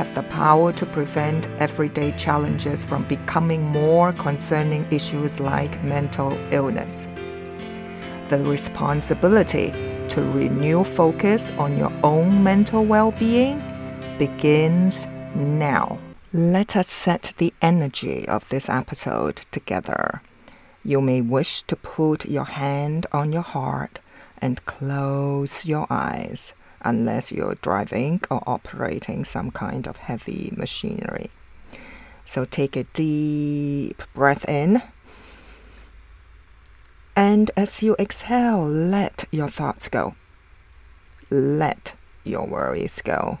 have the power to prevent everyday challenges from becoming more concerning issues like mental illness. The responsibility to renew focus on your own mental well being begins now. Let us set the energy of this episode together. You may wish to put your hand on your heart and close your eyes unless you're driving or operating some kind of heavy machinery. So take a deep breath in. And as you exhale, let your thoughts go. Let your worries go.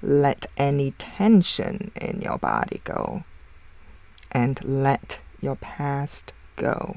Let any tension in your body go. And let your past go.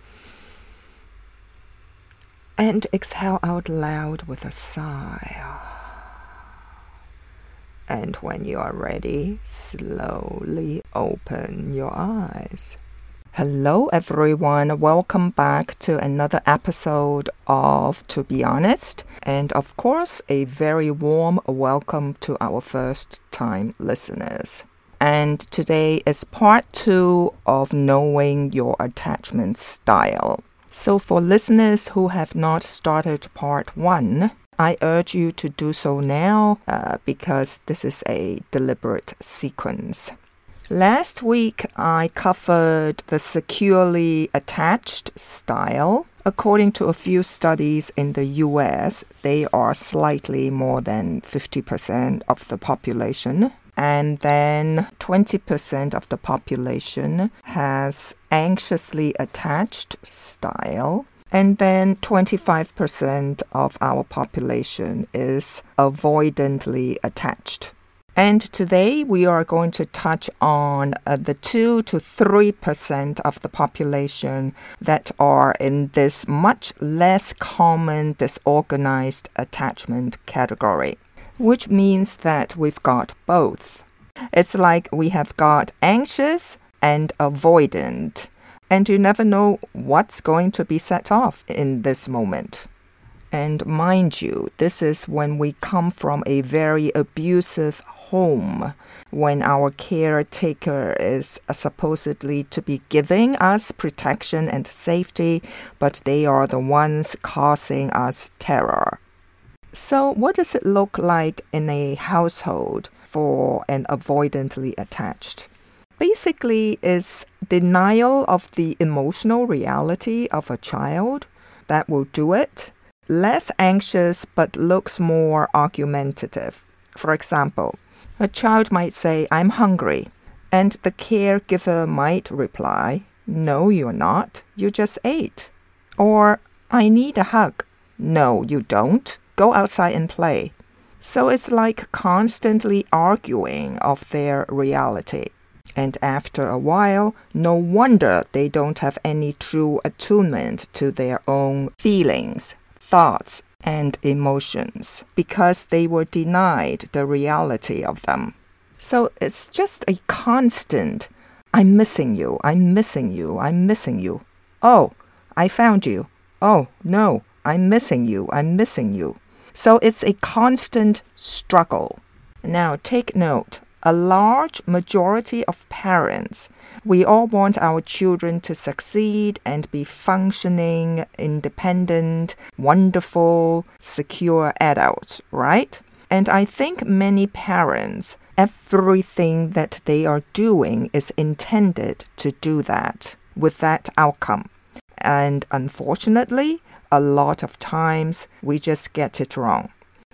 and exhale out loud with a sigh. And when you are ready, slowly open your eyes. Hello, everyone. Welcome back to another episode of To Be Honest. And of course, a very warm welcome to our first time listeners. And today is part two of knowing your attachment style. So, for listeners who have not started part one, I urge you to do so now uh, because this is a deliberate sequence. Last week, I covered the securely attached style. According to a few studies in the US, they are slightly more than 50% of the population and then 20% of the population has anxiously attached style. And then 25% of our population is avoidantly attached. And today we are going to touch on uh, the 2 to 3% of the population that are in this much less common disorganized attachment category which means that we've got both. It's like we have got anxious and avoidant, and you never know what's going to be set off in this moment. And mind you, this is when we come from a very abusive home, when our caretaker is supposedly to be giving us protection and safety, but they are the ones causing us terror. So, what does it look like in a household for an avoidantly attached? Basically, is denial of the emotional reality of a child that will do it. Less anxious but looks more argumentative. For example, a child might say, I'm hungry, and the caregiver might reply, No, you're not. You just ate. Or, I need a hug. No, you don't. Go outside and play. So it's like constantly arguing of their reality. And after a while, no wonder they don't have any true attunement to their own feelings, thoughts, and emotions because they were denied the reality of them. So it's just a constant I'm missing you, I'm missing you, I'm missing you. Oh, I found you. Oh, no, I'm missing you, I'm missing you. So it's a constant struggle. Now take note a large majority of parents, we all want our children to succeed and be functioning, independent, wonderful, secure adults, right? And I think many parents, everything that they are doing is intended to do that with that outcome. And unfortunately, a lot of times we just get it wrong.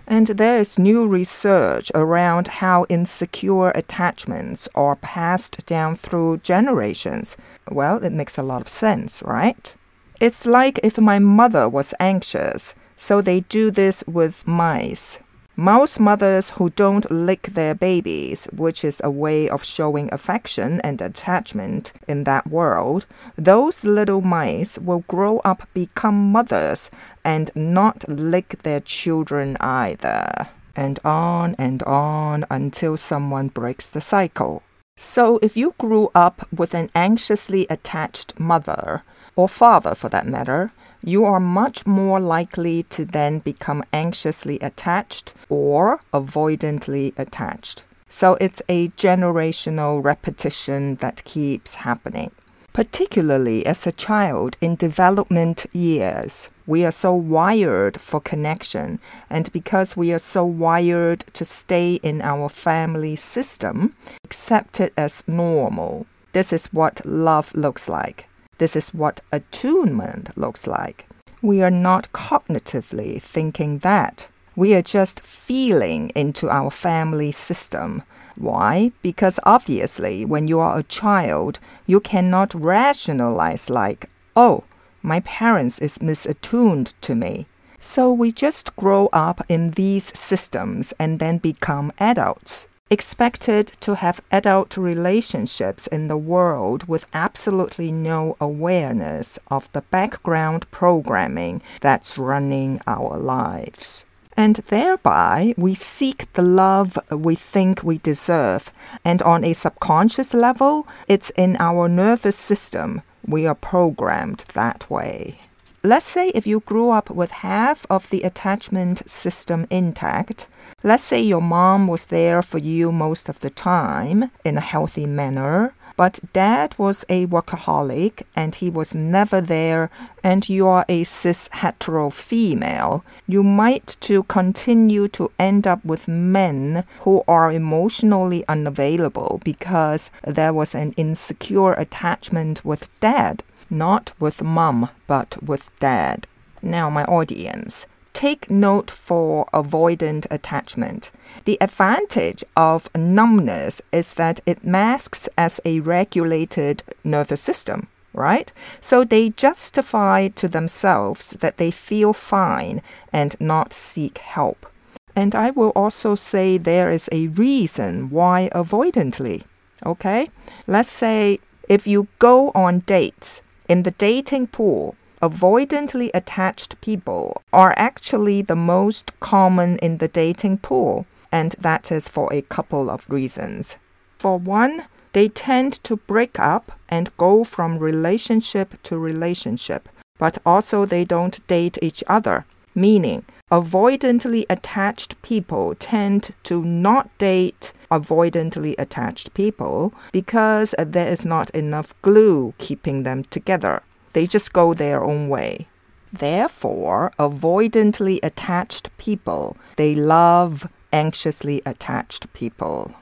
And there is new research around how insecure attachments are passed down through generations. Well, it makes a lot of sense, right? It's like if my mother was anxious, so they do this with mice. Most mothers who don't lick their babies, which is a way of showing affection and attachment in that world, those little mice will grow up become mothers and not lick their children either. And on and on until someone breaks the cycle. So if you grew up with an anxiously attached mother, or father for that matter, you are much more likely to then become anxiously attached or avoidantly attached. So it's a generational repetition that keeps happening. Particularly as a child in development years, we are so wired for connection, and because we are so wired to stay in our family system, accept it as normal. This is what love looks like. This is what attunement looks like. We are not cognitively thinking that. We are just feeling into our family system. Why? Because obviously, when you are a child, you cannot rationalize, like, oh, my parents is misattuned to me. So we just grow up in these systems and then become adults expected to have adult relationships in the world with absolutely no awareness of the background programming that's running our lives. And thereby, we seek the love we think we deserve. And on a subconscious level, it's in our nervous system. We are programmed that way. Let's say if you grew up with half of the attachment system intact, let's say your mom was there for you most of the time in a healthy manner, but dad was a workaholic and he was never there, and you are a cis hetero female, you might to continue to end up with men who are emotionally unavailable because there was an insecure attachment with dad not with mom, but with dad. Now, my audience, take note for avoidant attachment. The advantage of numbness is that it masks as a regulated nervous system, right? So they justify to themselves that they feel fine and not seek help. And I will also say there is a reason why avoidantly. Okay? Let's say if you go on dates in the dating pool, avoidantly attached people are actually the most common in the dating pool, and that is for a couple of reasons. For one, they tend to break up and go from relationship to relationship, but also they don't date each other, meaning avoidantly attached people tend to not date avoidantly attached people because there is not enough glue keeping them together. They just go their own way. Therefore, avoidantly attached people, they love anxiously attached people.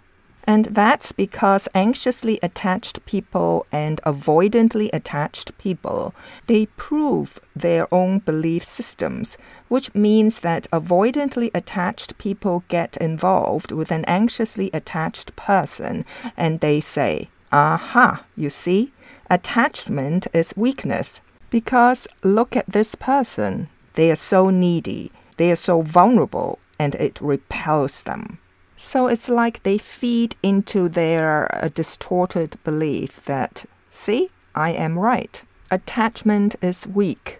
And that's because anxiously attached people and avoidantly attached people, they prove their own belief systems, which means that avoidantly attached people get involved with an anxiously attached person and they say, Aha, you see, attachment is weakness. Because look at this person. They are so needy, they are so vulnerable, and it repels them. So it's like they feed into their uh, distorted belief that, see, I am right. Attachment is weak.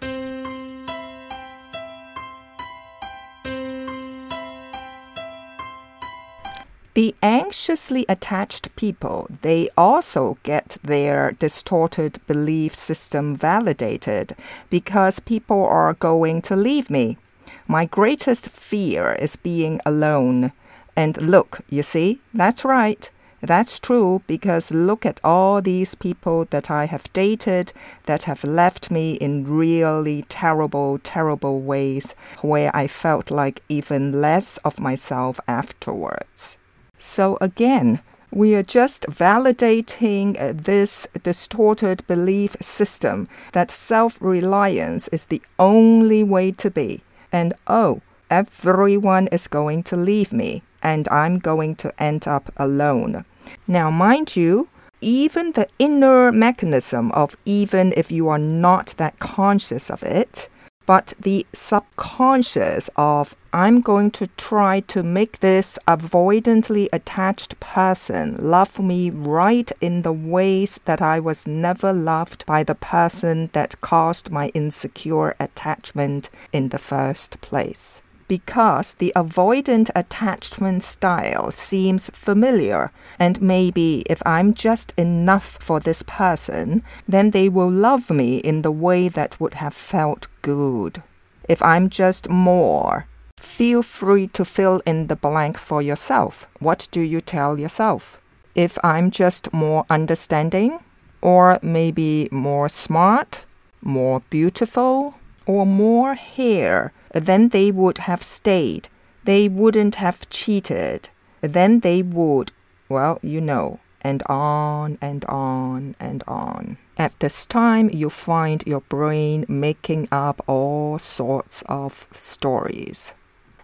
The anxiously attached people, they also get their distorted belief system validated because people are going to leave me. My greatest fear is being alone. And look, you see, that's right. That's true because look at all these people that I have dated that have left me in really terrible, terrible ways where I felt like even less of myself afterwards. So again, we are just validating uh, this distorted belief system that self reliance is the only way to be. And oh, everyone is going to leave me, and I'm going to end up alone. Now, mind you, even the inner mechanism of even if you are not that conscious of it, but the subconscious of I'm going to try to make this avoidantly attached person love me right in the ways that I was never loved by the person that caused my insecure attachment in the first place because the avoidant attachment style seems familiar. And maybe if I'm just enough for this person, then they will love me in the way that would have felt good. If I'm just more, feel free to fill in the blank for yourself. What do you tell yourself? If I'm just more understanding, or maybe more smart, more beautiful, or more hair, then they would have stayed. They wouldn't have cheated. Then they would, well, you know, and on and on and on. At this time, you find your brain making up all sorts of stories.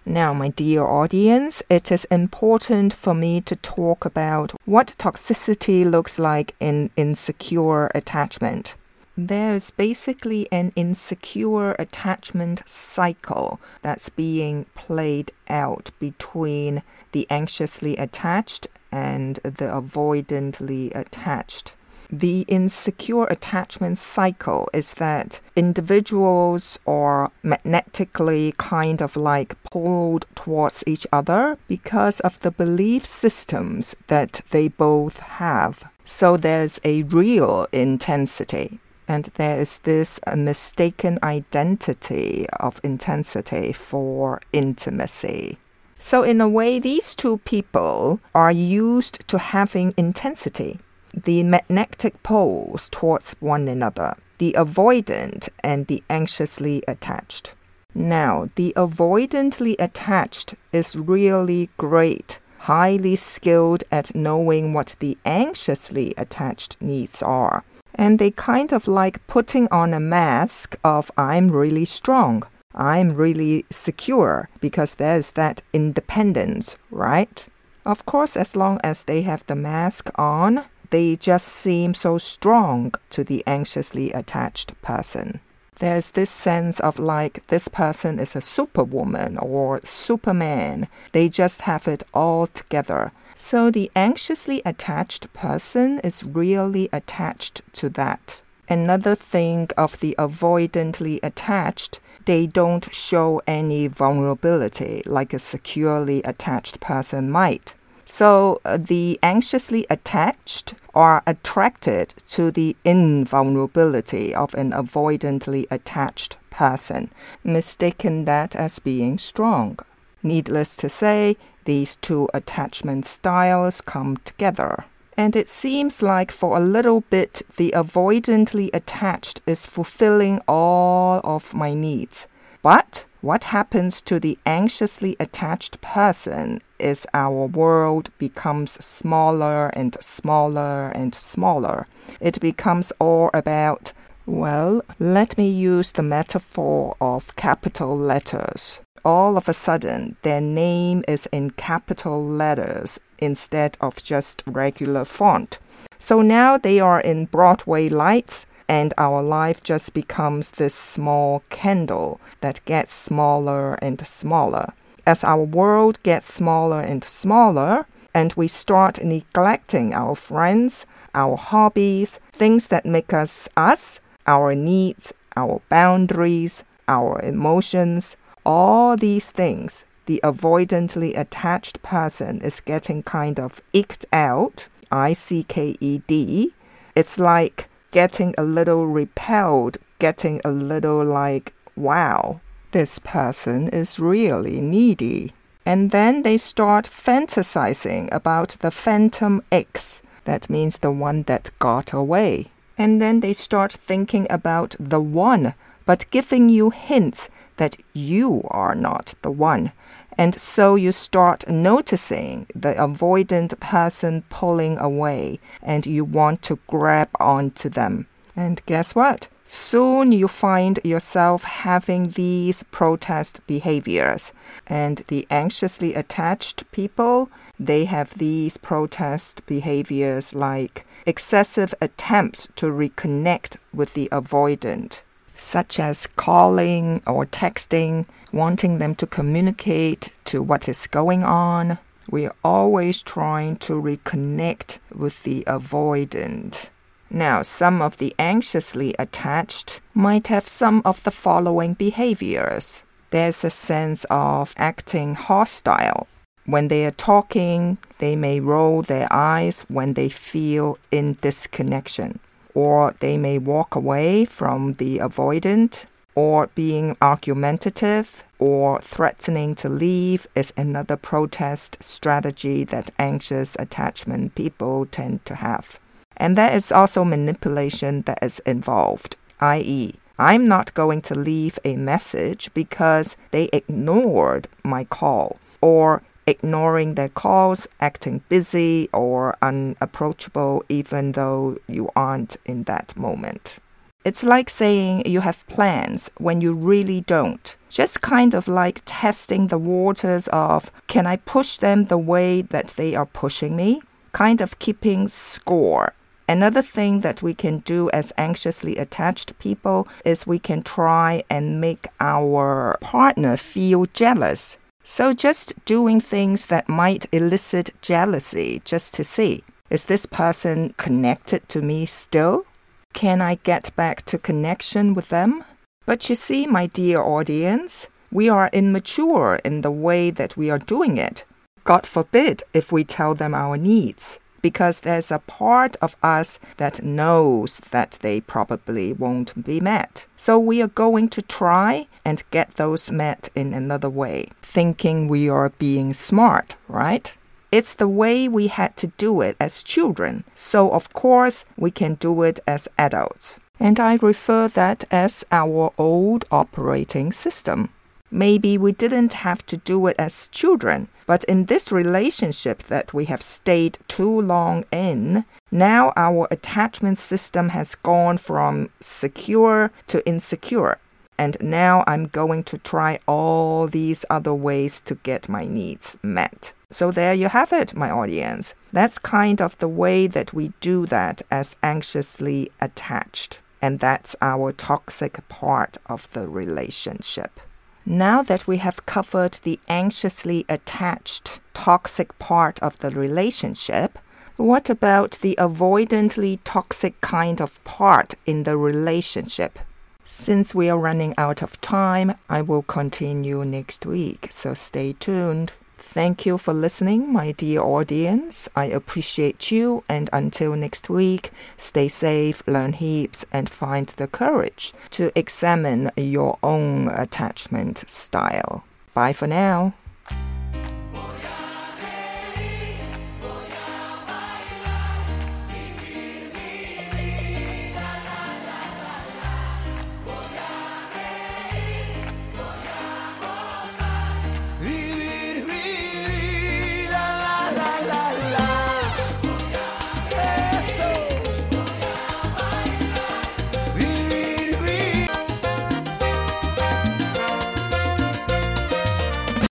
Now, my dear audience, it is important for me to talk about what toxicity looks like in insecure attachment there's basically an insecure attachment cycle that's being played out between the anxiously attached and the avoidantly attached. The insecure attachment cycle is that individuals are magnetically kind of like pulled towards each other because of the belief systems that they both have. So there's a real intensity and there is this mistaken identity of intensity for intimacy. So, in a way, these two people are used to having intensity, the magnetic poles towards one another, the avoidant and the anxiously attached. Now, the avoidantly attached is really great, highly skilled at knowing what the anxiously attached needs are and they kind of like putting on a mask of I'm really strong. I'm really secure because there's that independence, right? Of course, as long as they have the mask on, they just seem so strong to the anxiously attached person. There's this sense of like this person is a superwoman or superman. They just have it all together. So the anxiously attached person is really attached to that. Another thing of the avoidantly attached, they don't show any vulnerability like a securely attached person might. So uh, the anxiously attached are attracted to the invulnerability of an avoidantly attached person, mistaking that as being strong. Needless to say, these two attachment styles come together. And it seems like for a little bit, the avoidantly attached is fulfilling all of my needs. But what happens to the anxiously attached person is our world becomes smaller and smaller and smaller. It becomes all about, well, let me use the metaphor of capital letters all of a sudden their name is in capital letters instead of just regular font. So now they are in Broadway lights, and our life just becomes this small candle that gets smaller and smaller. As our world gets smaller and smaller, and we start neglecting our friends, our hobbies, things that make us us, our needs, our boundaries, our emotions, all these things, the avoidantly attached person is getting kind of icked out, I C K E D. It's like getting a little repelled, getting a little like, wow, this person is really needy. And then they start fantasizing about the phantom X. That means the one that got away. And then they start thinking about the one, but giving you hints that you are not the one. And so you start noticing the avoidant person pulling away, and you want to grab onto them. And guess what? Soon you find yourself having these protest behaviors. And the anxiously attached people, they have these protest behaviors like excessive attempts to reconnect with the avoidant, such as calling or texting, wanting them to communicate to what is going on. We are always trying to reconnect with the avoidant. Now, some of the anxiously attached might have some of the following behaviors. There's a sense of acting hostile. When they are talking, they may roll their eyes when they feel in disconnection, or they may walk away from the avoidant, or being argumentative or threatening to leave is another protest strategy that anxious attachment people tend to have. And there is also manipulation that is involved, i.e., I'm not going to leave a message because they ignored my call, or ignoring their calls, acting busy or unapproachable even though you aren't in that moment. It's like saying you have plans when you really don't. Just kind of like testing the waters of can I push them the way that they are pushing me? Kind of keeping score Another thing that we can do as anxiously attached people is we can try and make our partner feel jealous. So, just doing things that might elicit jealousy just to see is this person connected to me still? Can I get back to connection with them? But you see, my dear audience, we are immature in the way that we are doing it. God forbid if we tell them our needs because there's a part of us that knows that they probably won't be met. So we are going to try and get those met in another way, thinking we are being smart, right? It's the way we had to do it as children, so of course we can do it as adults. And I refer that as our old operating system. Maybe we didn't have to do it as children, but in this relationship that we have stayed too long in, now our attachment system has gone from secure to insecure. And now I'm going to try all these other ways to get my needs met. So there you have it, my audience. That's kind of the way that we do that as anxiously attached. And that's our toxic part of the relationship. Now that we have covered the anxiously attached toxic part of the relationship, what about the avoidantly toxic kind of part in the relationship? Since we are running out of time, I will continue next week, so stay tuned. Thank you for listening, my dear audience. I appreciate you. And until next week, stay safe, learn heaps, and find the courage to examine your own attachment style. Bye for now.